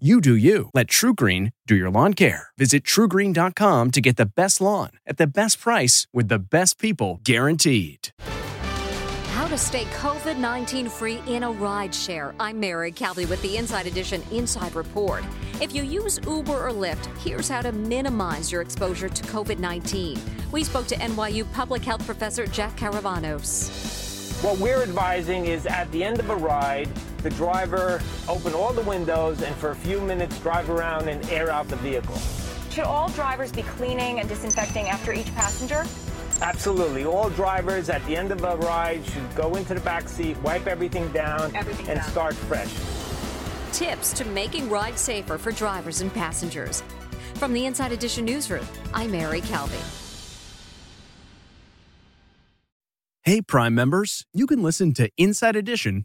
You do you. Let TruGreen do your lawn care. Visit trugreen.com to get the best lawn at the best price with the best people guaranteed. How to stay COVID 19 free in a ride share. I'm Mary Calvi with the Inside Edition Inside Report. If you use Uber or Lyft, here's how to minimize your exposure to COVID 19. We spoke to NYU public health professor Jack Caravanos. What we're advising is at the end of a ride, the driver open all the windows and for a few minutes drive around and air out the vehicle. Should all drivers be cleaning and disinfecting after each passenger? Absolutely. All drivers at the end of a ride should go into the back seat, wipe everything down, Everything and down. start fresh. Tips to making rides safer for drivers and passengers. From the Inside Edition newsroom, I'm Mary Calvi. Hey, Prime members, you can listen to Inside Edition